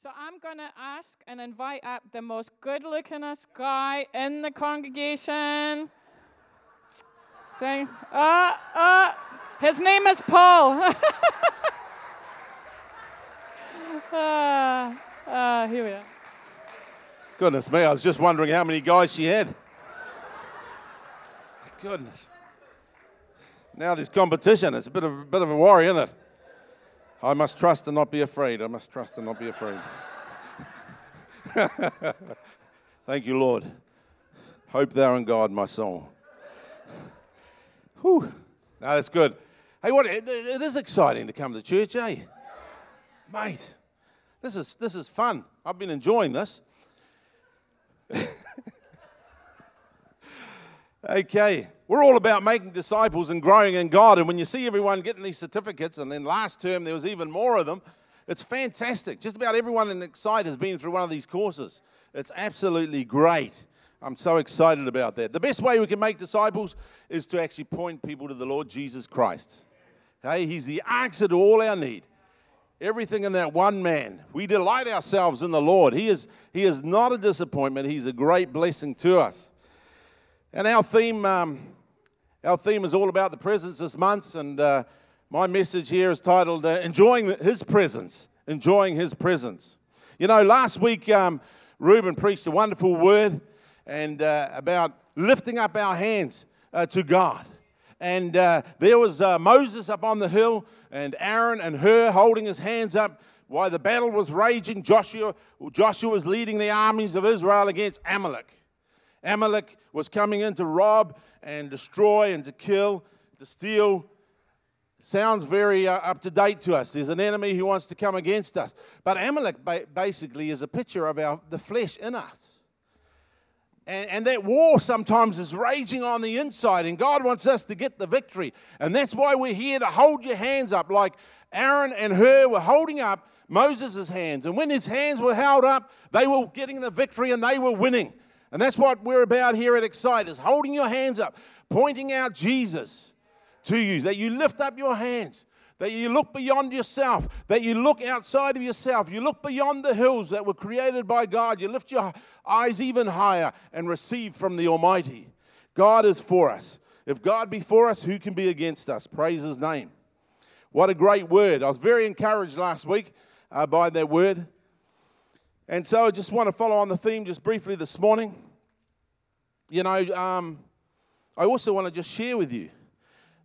So I'm going to ask and invite up the most good lookingest guy in the congregation. Thank, uh, uh, his name is Paul. uh, uh, here we are. Goodness me, I was just wondering how many guys she had. Goodness. Now there's competition. It's a bit of a bit of a worry, isn't it? I must trust and not be afraid. I must trust and not be afraid. Thank you, Lord. Hope thou in God, my soul. Whew. No, that's good. Hey, what? It, it is exciting to come to church, eh? Mate, this is this is fun. I've been enjoying this. okay, we're all about making disciples and growing in God. And when you see everyone getting these certificates, and then last term there was even more of them, it's fantastic. Just about everyone in Excite has been through one of these courses. It's absolutely great. I'm so excited about that. The best way we can make disciples is to actually point people to the Lord Jesus Christ. Hey, He's the answer to all our need. Everything in that one man. We delight ourselves in the Lord. He is, he is not a disappointment, He's a great blessing to us. And our theme, um, our theme is all about the presence this month, and uh, my message here is titled uh, Enjoying His Presence. Enjoying His Presence. You know, last week, um, Ruben preached a wonderful word and uh, about lifting up our hands uh, to God. And uh, there was uh, Moses up on the hill, and Aaron and Hur holding his hands up while the battle was raging. Joshua, Joshua was leading the armies of Israel against Amalek. Amalek was coming in to rob and destroy and to kill, to steal. Sounds very uh, up to date to us. There's an enemy who wants to come against us. But Amalek ba- basically is a picture of our, the flesh in us. And, and, that war sometimes is raging on the inside, and God wants us to get the victory. And that's why we're here to hold your hands up, like Aaron and Hur were holding up Moses' hands. And when his hands were held up, they were getting the victory and they were winning. And that's what we're about here at Excite, is holding your hands up, pointing out Jesus to you, that you lift up your hands that you look beyond yourself, that you look outside of yourself, you look beyond the hills that were created by God, you lift your eyes even higher and receive from the Almighty. God is for us. If God be for us, who can be against us? Praise His name. What a great word. I was very encouraged last week uh, by that word. And so I just want to follow on the theme just briefly this morning. You know, um, I also want to just share with you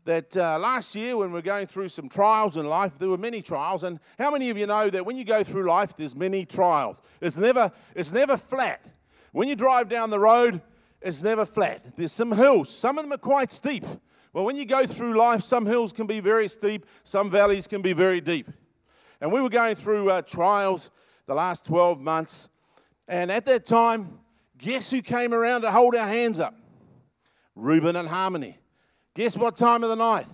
that uh, last year when we are going through some trials in life, there were many trials. And how many of you know that when you go through life, there's many trials? It's never, it's never flat. When you drive down the road, it's never flat. There's some hills. Some of them are quite steep. Well, when you go through life, some hills can be very steep, some valleys can be very deep. And we were going through uh, trials the last 12 months. And at that time, guess who came around to hold our hands up? Reuben and Harmony. Guess what time of the night?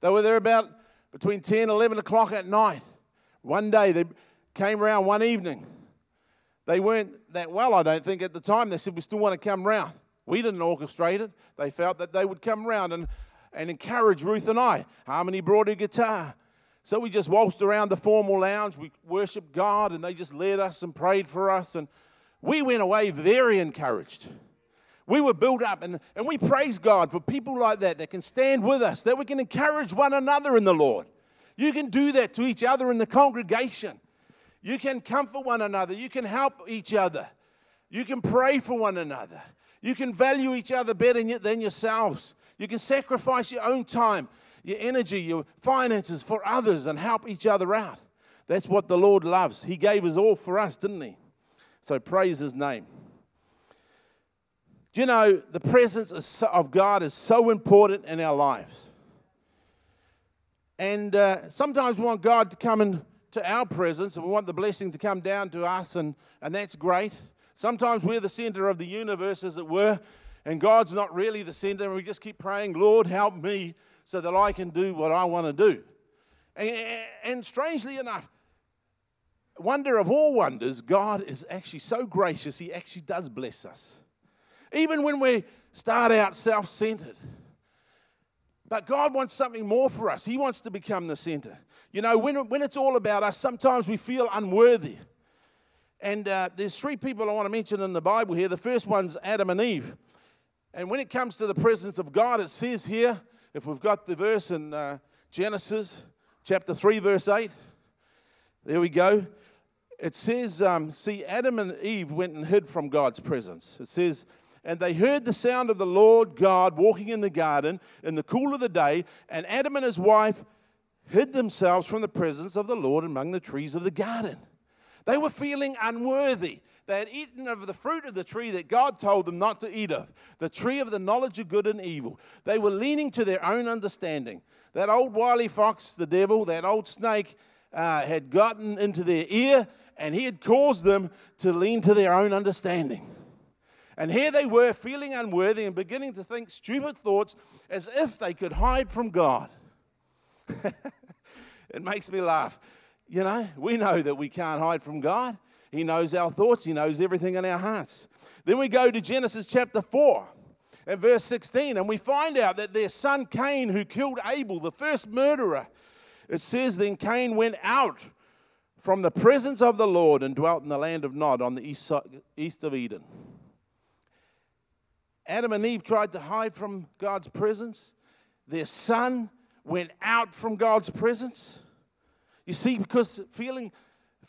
They were there about between 10 and 11 o'clock at night. One day they came around one evening. They weren't that well, I don't think, at the time. They said, We still want to come round. We didn't orchestrate it. They felt that they would come round and, and encourage Ruth and I. Harmony brought a guitar. So we just waltzed around the formal lounge. We worshiped God, and they just led us and prayed for us. And we went away very encouraged. We were built up, and, and we praise God for people like that that can stand with us, that we can encourage one another in the Lord. You can do that to each other in the congregation. You can comfort one another. You can help each other. You can pray for one another. You can value each other better than yourselves. You can sacrifice your own time, your energy, your finances for others and help each other out. That's what the Lord loves. He gave us all for us, didn't He? So praise His name. Do you know the presence of God is so important in our lives? And uh, sometimes we want God to come into our presence and we want the blessing to come down to us, and, and that's great. Sometimes we're the center of the universe, as it were, and God's not really the center, and we just keep praying, Lord, help me so that I can do what I want to do. And, and strangely enough, wonder of all wonders, God is actually so gracious, He actually does bless us even when we start out self centered. But God wants something more for us. He wants to become the center. You know, when, when it's all about us, sometimes we feel unworthy. And uh, there's three people I want to mention in the Bible here. The first one's Adam and Eve. And when it comes to the presence of God, it says here, if we've got the verse in uh, Genesis chapter 3, verse 8, there we go. It says, um, see, Adam and Eve went and hid from God's presence. It says, and they heard the sound of the Lord God walking in the garden in the cool of the day, and Adam and his wife hid themselves from the presence of the Lord among the trees of the garden. They were feeling unworthy. They had eaten of the fruit of the tree that God told them not to eat of, the tree of the knowledge of good and evil. They were leaning to their own understanding. That old wily fox, the devil, that old snake, uh, had gotten into their ear and he had caused them to lean to their own understanding. And here they were feeling unworthy and beginning to think stupid thoughts as if they could hide from God. it makes me laugh. You know, we know that we can't hide from God. He knows our thoughts, He knows everything in our hearts. Then we go to Genesis chapter 4 and verse 16, and we find out that their son Cain, who killed Abel, the first murderer, it says, Then Cain went out from the presence of the Lord and dwelt in the land of Nod on the east, of Eden. Adam and Eve tried to hide from God's presence. Their son went out from God's presence. You see, because feeling,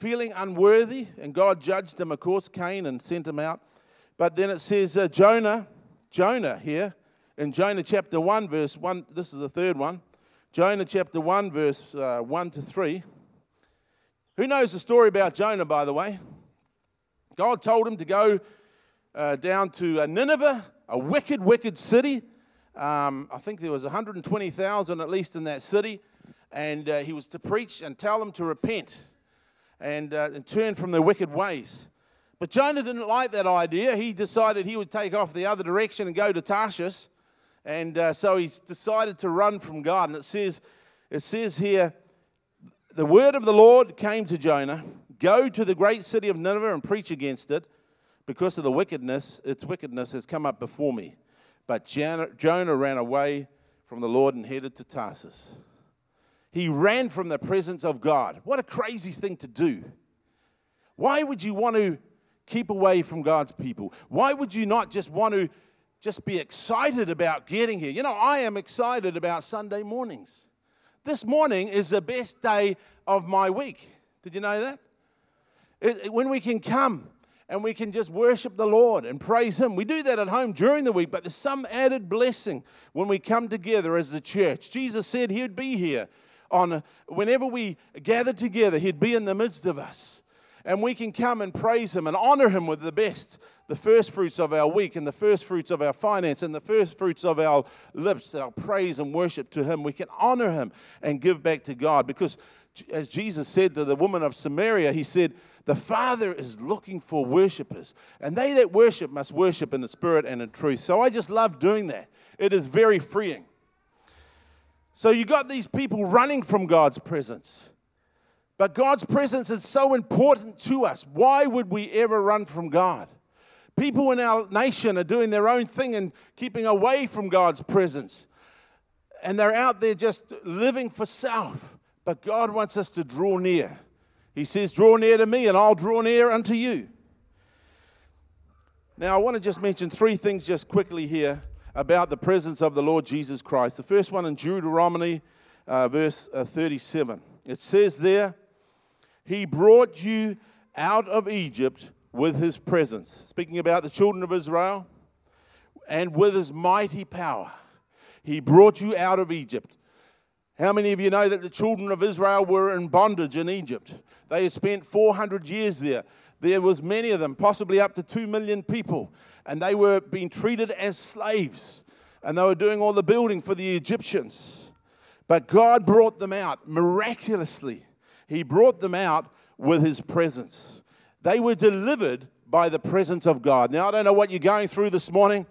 feeling unworthy, and God judged him, of course, Cain, and sent him out. But then it says uh, Jonah, Jonah here, in Jonah chapter 1, verse 1, this is the third one. Jonah chapter 1, verse uh, 1 to 3. Who knows the story about Jonah, by the way? God told him to go uh, down to uh, Nineveh, a wicked, wicked city. Um, I think there was 120,000 at least in that city and uh, he was to preach and tell them to repent and, uh, and turn from their wicked ways. But Jonah didn't like that idea. He decided he would take off the other direction and go to Tarshish. And uh, so he decided to run from God. And it says, it says here, the word of the Lord came to Jonah Go to the great city of Nineveh and preach against it, because of the wickedness, its wickedness has come up before me. But Jonah ran away from the Lord and headed to Tarsus. He ran from the presence of God. What a crazy thing to do. Why would you want to keep away from God's people? Why would you not just want to just be excited about getting here? You know, I am excited about Sunday mornings. This morning is the best day of my week. Did you know that? It, when we can come and we can just worship the Lord and praise Him. We do that at home during the week, but there's some added blessing when we come together as the church. Jesus said He'd be here on whenever we gather together, He'd be in the midst of us. And we can come and praise Him and honor Him with the best, the first fruits of our week, and the first fruits of our finance, and the first fruits of our lips, our praise and worship to Him. We can honor Him and give back to God. Because as Jesus said to the woman of Samaria, He said, the Father is looking for worshipers, and they that worship must worship in the Spirit and in truth. So I just love doing that. It is very freeing. So you got these people running from God's presence. But God's presence is so important to us. Why would we ever run from God? People in our nation are doing their own thing and keeping away from God's presence. And they're out there just living for self. But God wants us to draw near. He says, Draw near to me, and I'll draw near unto you. Now, I want to just mention three things just quickly here about the presence of the Lord Jesus Christ. The first one in Deuteronomy, uh, verse uh, 37. It says there, He brought you out of Egypt with His presence. Speaking about the children of Israel, and with His mighty power. He brought you out of Egypt. How many of you know that the children of Israel were in bondage in Egypt? They had spent 400 years there. There was many of them, possibly up to 2 million people and they were being treated as slaves. And they were doing all the building for the Egyptians. But God brought them out miraculously. He brought them out with His presence. They were delivered by the presence of God. Now, I don't know what you're going through this morning.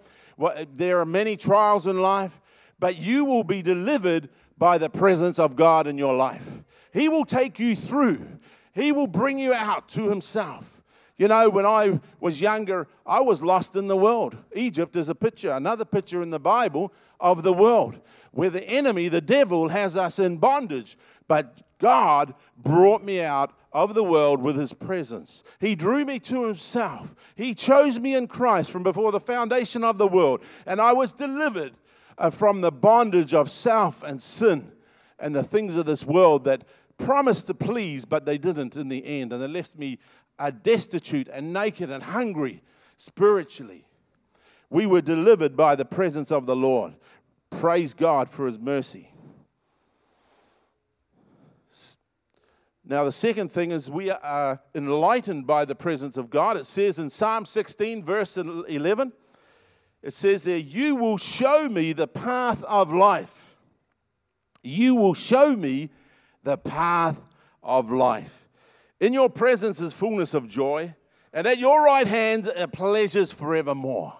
There are many trials in life, but you will be delivered by the presence of God in your life. He will take you through, He will bring you out to Himself. You know, when I was younger, I was lost in the world. Egypt is a picture, another picture in the Bible of the world, where the enemy, the devil, has us in bondage. But God brought me out of the world with his presence. He drew me to himself. He chose me in Christ from before the foundation of the world. And I was delivered uh, from the bondage of self and sin and the things of this world that promised to please, but they didn't in the end. And they left me uh, destitute and naked and hungry spiritually. We were delivered by the presence of the Lord. Praise God for his mercy. Now, the second thing is we are enlightened by the presence of God. It says in Psalm 16, verse 11, it says there, You will show me the path of life. You will show me the path of life. In your presence is fullness of joy, and at your right hand are pleasures forevermore.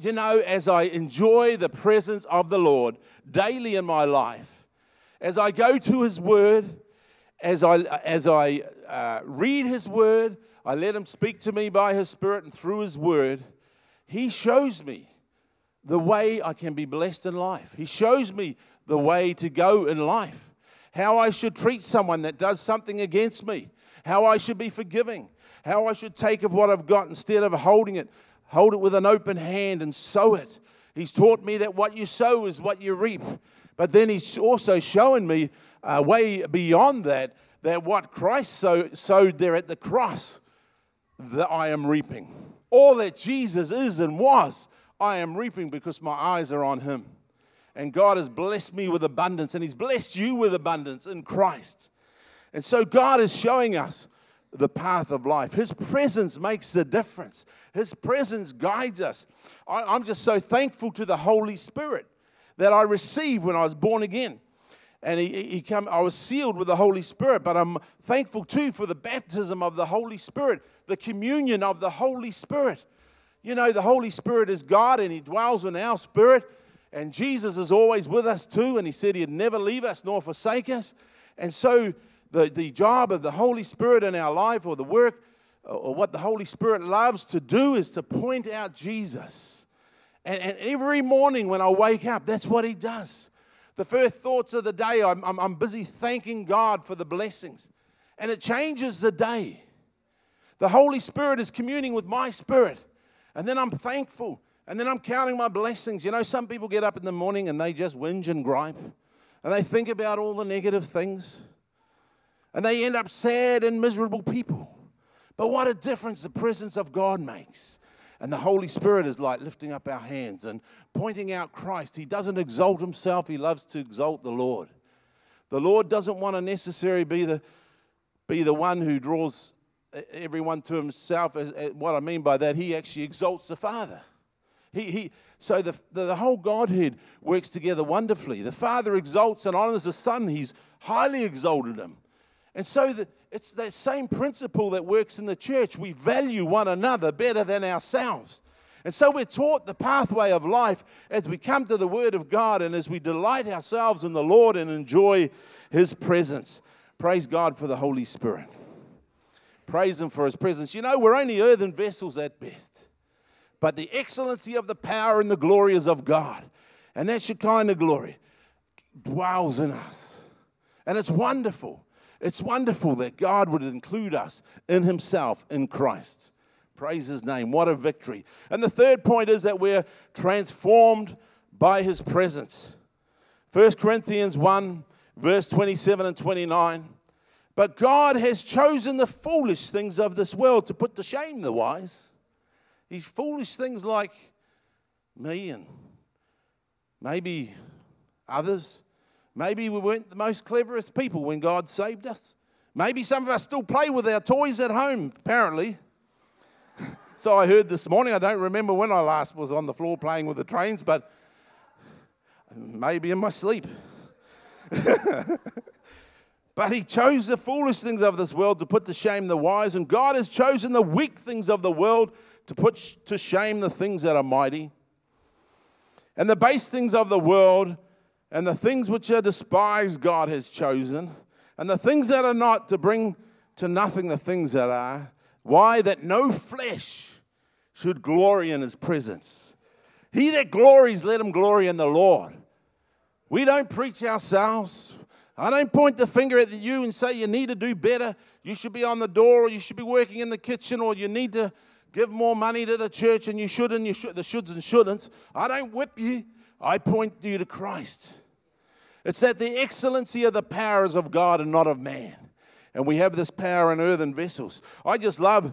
You know, as I enjoy the presence of the Lord daily in my life, as I go to His Word, as I, as I uh, read His Word, I let Him speak to me by His Spirit and through His Word. He shows me the way I can be blessed in life. He shows me the way to go in life, how I should treat someone that does something against me, how I should be forgiving, how I should take of what I've got instead of holding it, hold it with an open hand and sow it. He's taught me that what you sow is what you reap. But then he's also showing me uh, way beyond that, that what Christ sow, sowed there at the cross, that I am reaping. All that Jesus is and was, I am reaping because my eyes are on him. And God has blessed me with abundance, and He's blessed you with abundance in Christ. And so God is showing us the path of life. His presence makes the difference, His presence guides us. I, am just so thankful to the Holy Spirit that I received when I was born again and he, he come, I was sealed with the Holy Spirit, but I'm thankful too for the baptism of the Holy Spirit, the communion of the Holy Spirit. You know, the Holy Spirit is God and He dwells in our spirit, and Jesus is always with us too, and He said He'd never leave us nor forsake us. And so, the, the job of the Holy Spirit in our life, or the work, or what the Holy Spirit loves to do, is to point out Jesus. And, and every morning when I wake up, that's what He does. The first thoughts of the day, I'm, I'm, I'm busy thanking God for the blessings. And it changes the day. The Holy Spirit is communing with my spirit. And then I'm thankful. And then I'm counting my blessings. You know, some people get up in the morning and they just whinge and gripe. And they think about all the negative things. And they end up sad and miserable people. But what a difference the presence of God makes. And the Holy Spirit is like lifting up our hands and pointing out Christ. He doesn't exalt himself, he loves to exalt the Lord. The Lord doesn't want to necessarily be the, be the one who draws everyone to himself. What I mean by that, he actually exalts the Father. He, he, so the, the, the, whole Godhead works together wonderfully. The Father exalts and honors the Son, He's highly exalted him. And so the, it's that same principle that works in the church. We value one another better than ourselves. And so we're taught the pathway of life as we come to the Word of God and as we delight ourselves in the Lord and enjoy His presence. Praise God for the Holy Spirit. Praise Him for His presence. You know, we're only earthen vessels at best, but the excellency of the power and the glory is of God. And that Shekinah glory dwells in us. And it's wonderful. It's wonderful that God would include us in Himself in Christ. Praise His name. What a victory. And the third point is that we're transformed by His presence. 1 Corinthians 1, verse 27 and 29. But God has chosen the foolish things of this world to put to shame the wise. These foolish things like me and maybe others Maybe we weren't the most cleverest people when God saved us. Maybe some of us still play with our toys at home, apparently. so I heard this morning, I don't remember when I last was on the floor playing with the trains, but maybe in my sleep. but he chose the foolish things of this world to put to shame the wise, and God has chosen the weak things of the world to put to shame the things that are mighty. And the base things of the world and the things which are despised, God has chosen, and the things that are not to bring to nothing the things that are. Why? That no flesh should glory in his presence. He that glories, let him glory in the Lord. We don't preach ourselves. I don't point the finger at you and say you need to do better. You should be on the door, or you should be working in the kitchen, or you need to give more money to the church, and you shouldn't. You should, the shoulds and shouldn'ts. I don't whip you. I point you to Christ. It's that the excellency of the powers of God and not of man. And we have this power in earthen vessels. I just love,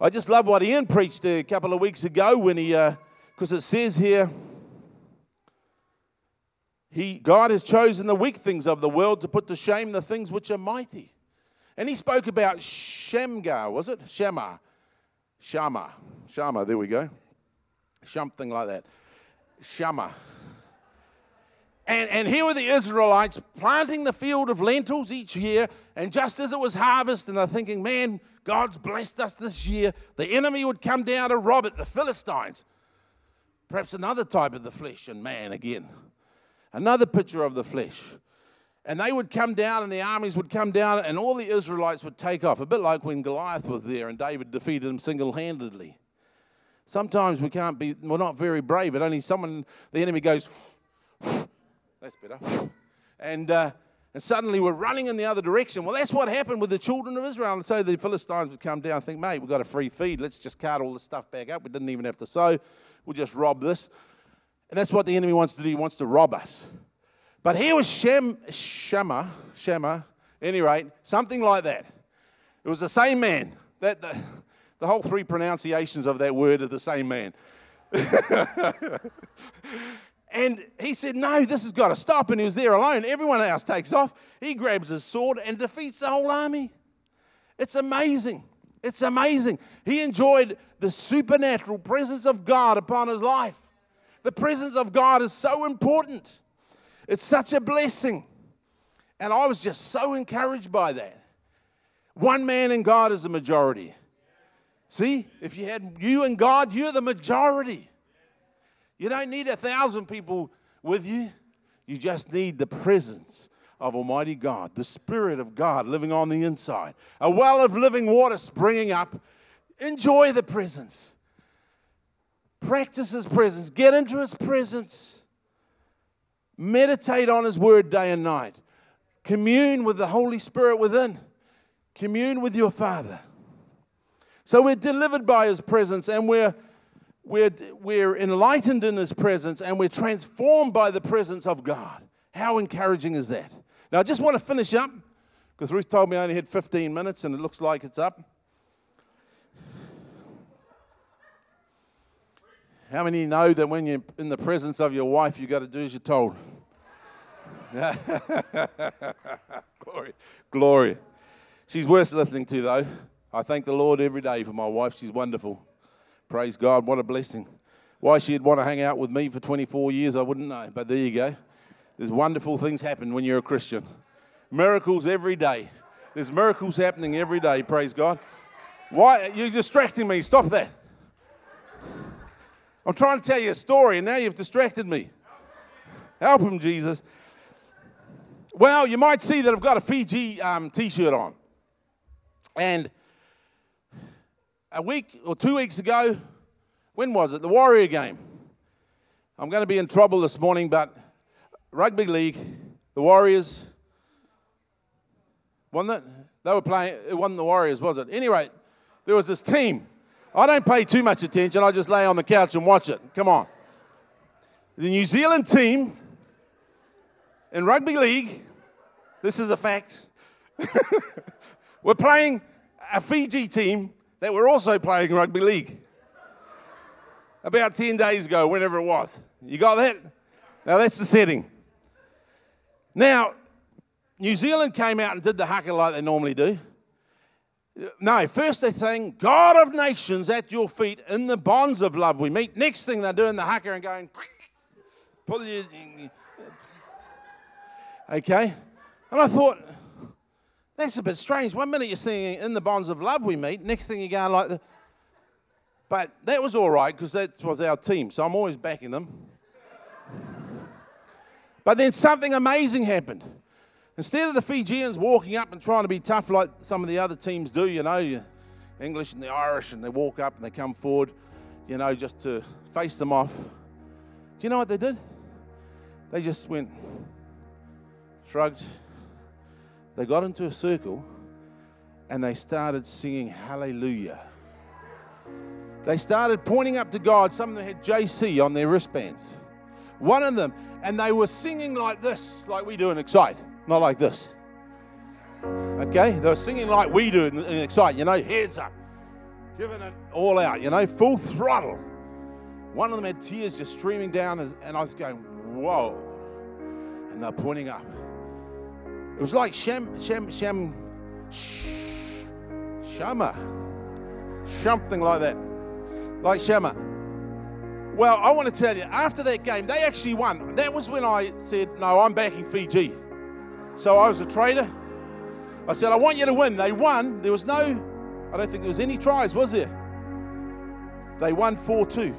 I just love what Ian preached a couple of weeks ago when he, because uh, it says here, he, God has chosen the weak things of the world to put to shame the things which are mighty. And he spoke about Shamgar, was it? Shema. Shama. Shama, there we go. Something like that. Shama. And, and here were the Israelites planting the field of lentils each year. And just as it was harvest, and they're thinking, man, God's blessed us this year, the enemy would come down to rob it, the Philistines. Perhaps another type of the flesh and man again. Another picture of the flesh. And they would come down, and the armies would come down, and all the Israelites would take off. A bit like when Goliath was there and David defeated him single handedly. Sometimes we can't be, we're not very brave. It only someone, the enemy goes, that's better. And, uh, and suddenly we're running in the other direction. Well, that's what happened with the children of Israel. And so the Philistines would come down and think, mate, we've got a free feed. Let's just cart all this stuff back up. We didn't even have to sow. We'll just rob this. And that's what the enemy wants to do. He wants to rob us. But here was Shem, Shema, Shema, any rate, something like that. It was the same man. That the, the whole three pronunciations of that word are the same man. and he said, No, this has got to stop. And he was there alone. Everyone else takes off. He grabs his sword and defeats the whole army. It's amazing. It's amazing. He enjoyed the supernatural presence of God upon his life. The presence of God is so important. It's such a blessing. And I was just so encouraged by that. One man in God is the majority. See, if you had you and God, you're the majority. You don't need a thousand people with you. You just need the presence of Almighty God, the Spirit of God living on the inside, a well of living water springing up. Enjoy the presence. Practice His presence. Get into His presence. Meditate on His Word day and night. Commune with the Holy Spirit within. Commune with your Father. So we're delivered by His presence and we're, we're, we're enlightened in His presence and we're transformed by the presence of God. How encouraging is that? Now, I just want to finish up because Ruth told me I only had 15 minutes and it looks like it's up. How many know that when you're in the presence of your wife, you've got to do as you're told? glory, glory. She's worth listening to, though. I thank the Lord every day for my wife. She's wonderful. Praise God. What a blessing. Why she'd want to hang out with me for 24 years, I wouldn't know. But there you go. There's wonderful things happen when you're a Christian. Miracles every day. There's miracles happening every day. Praise God. Why? You're distracting me. Stop that. I'm trying to tell you a story, and now you've distracted me. Help him, Jesus. Well, you might see that I've got a Fiji um, t shirt on. And a week or two weeks ago, when was it? The Warrior game. I'm going to be in trouble this morning, but rugby league, the Warriors, won that. They were playing, it wasn't the Warriors, was it? Anyway, there was this team I don't pay too much attention. I just lay on the couch and watch it. Come on. The New Zealand team in rugby league, this is a fact. we're playing a Fiji team that were also playing rugby league. About 10 days ago, whenever it was. You got that? Now that's the setting. Now, New Zealand came out and did the haka like they normally do. No, first they sing, God of nations at your feet, in the bonds of love we meet. Next thing they're doing the haka and going, pull you. Okay? And I thought, that's a bit strange. One minute you're singing, in the bonds of love we meet. Next thing you're going like the. But that was all right because that was our team, so I'm always backing them. But then something amazing happened. Instead of the Fijians walking up and trying to be tough like some of the other teams do, you know, the English and the Irish, and they walk up and they come forward, you know, just to face them off. Do you know what they did? They just went, shrugged, they got into a circle and they started singing Hallelujah. They started pointing up to God. Some of them had JC on their wristbands. One of them, and they were singing like this, like we do in Excite, not like this. Okay? They were singing like we do in, in Excite, you know, heads up, giving it all out, you know, full throttle. One of them had tears just streaming down, and I was going, whoa. And they're pointing up. It was like Shem, Shem, Shem, Shama, something like that. Like Shema. Well, I want to tell you, after that game, they actually won. That was when I said, No, I'm backing Fiji. So I was a trader. I said, I want you to win. They won. There was no, I don't think there was any tries, was there? They won 4 2.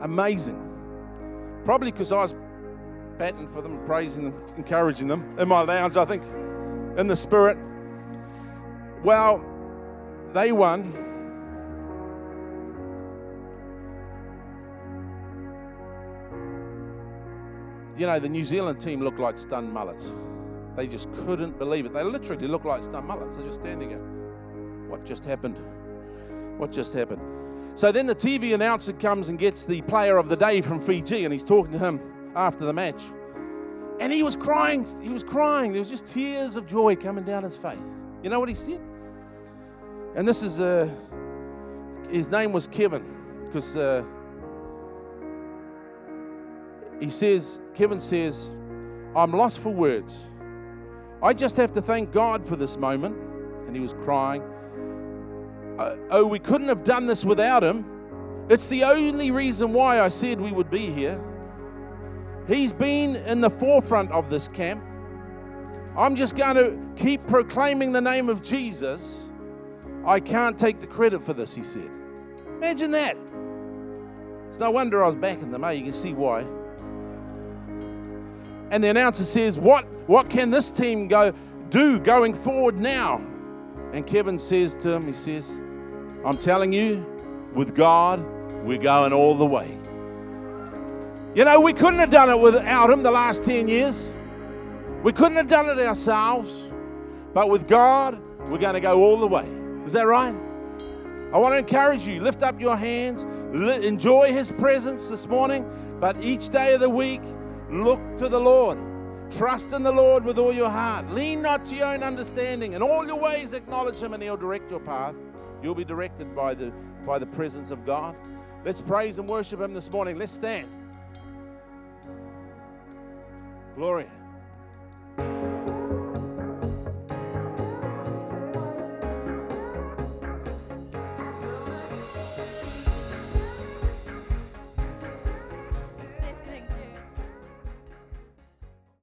Amazing. Probably because I was batting for them, praising them, encouraging them in my lounge, I think, in the spirit. Well, they won. You know, the New Zealand team looked like stunned mullets. They just couldn't believe it. They literally looked like stunned mullets. They're just standing there. What just happened? What just happened? So then the TV announcer comes and gets the player of the day from Fiji, and he's talking to him after the match. And he was crying. He was crying. There was just tears of joy coming down his face. You know what he said? And this is, uh, his name was Kevin, because uh, he says, Kevin says, I'm lost for words. I just have to thank God for this moment. And he was crying. Uh, oh, we couldn't have done this without him. It's the only reason why I said we would be here. He's been in the forefront of this camp. I'm just going to keep proclaiming the name of Jesus. I can't take the credit for this, he said. Imagine that. It's no wonder I was backing them, eh? You can see why. And the announcer says, What, what can this team go do going forward now? And Kevin says to him, He says, I'm telling you, with God, we're going all the way. You know, we couldn't have done it without Him the last 10 years. We couldn't have done it ourselves. But with God, we're going to go all the way. Is that right? I want to encourage you lift up your hands, enjoy His presence this morning, but each day of the week, look to the Lord. Trust in the Lord with all your heart. Lean not to your own understanding. In all your ways, acknowledge Him, and He'll direct your path. You'll be directed by the, by the presence of God. Let's praise and worship Him this morning. Let's stand. Glory.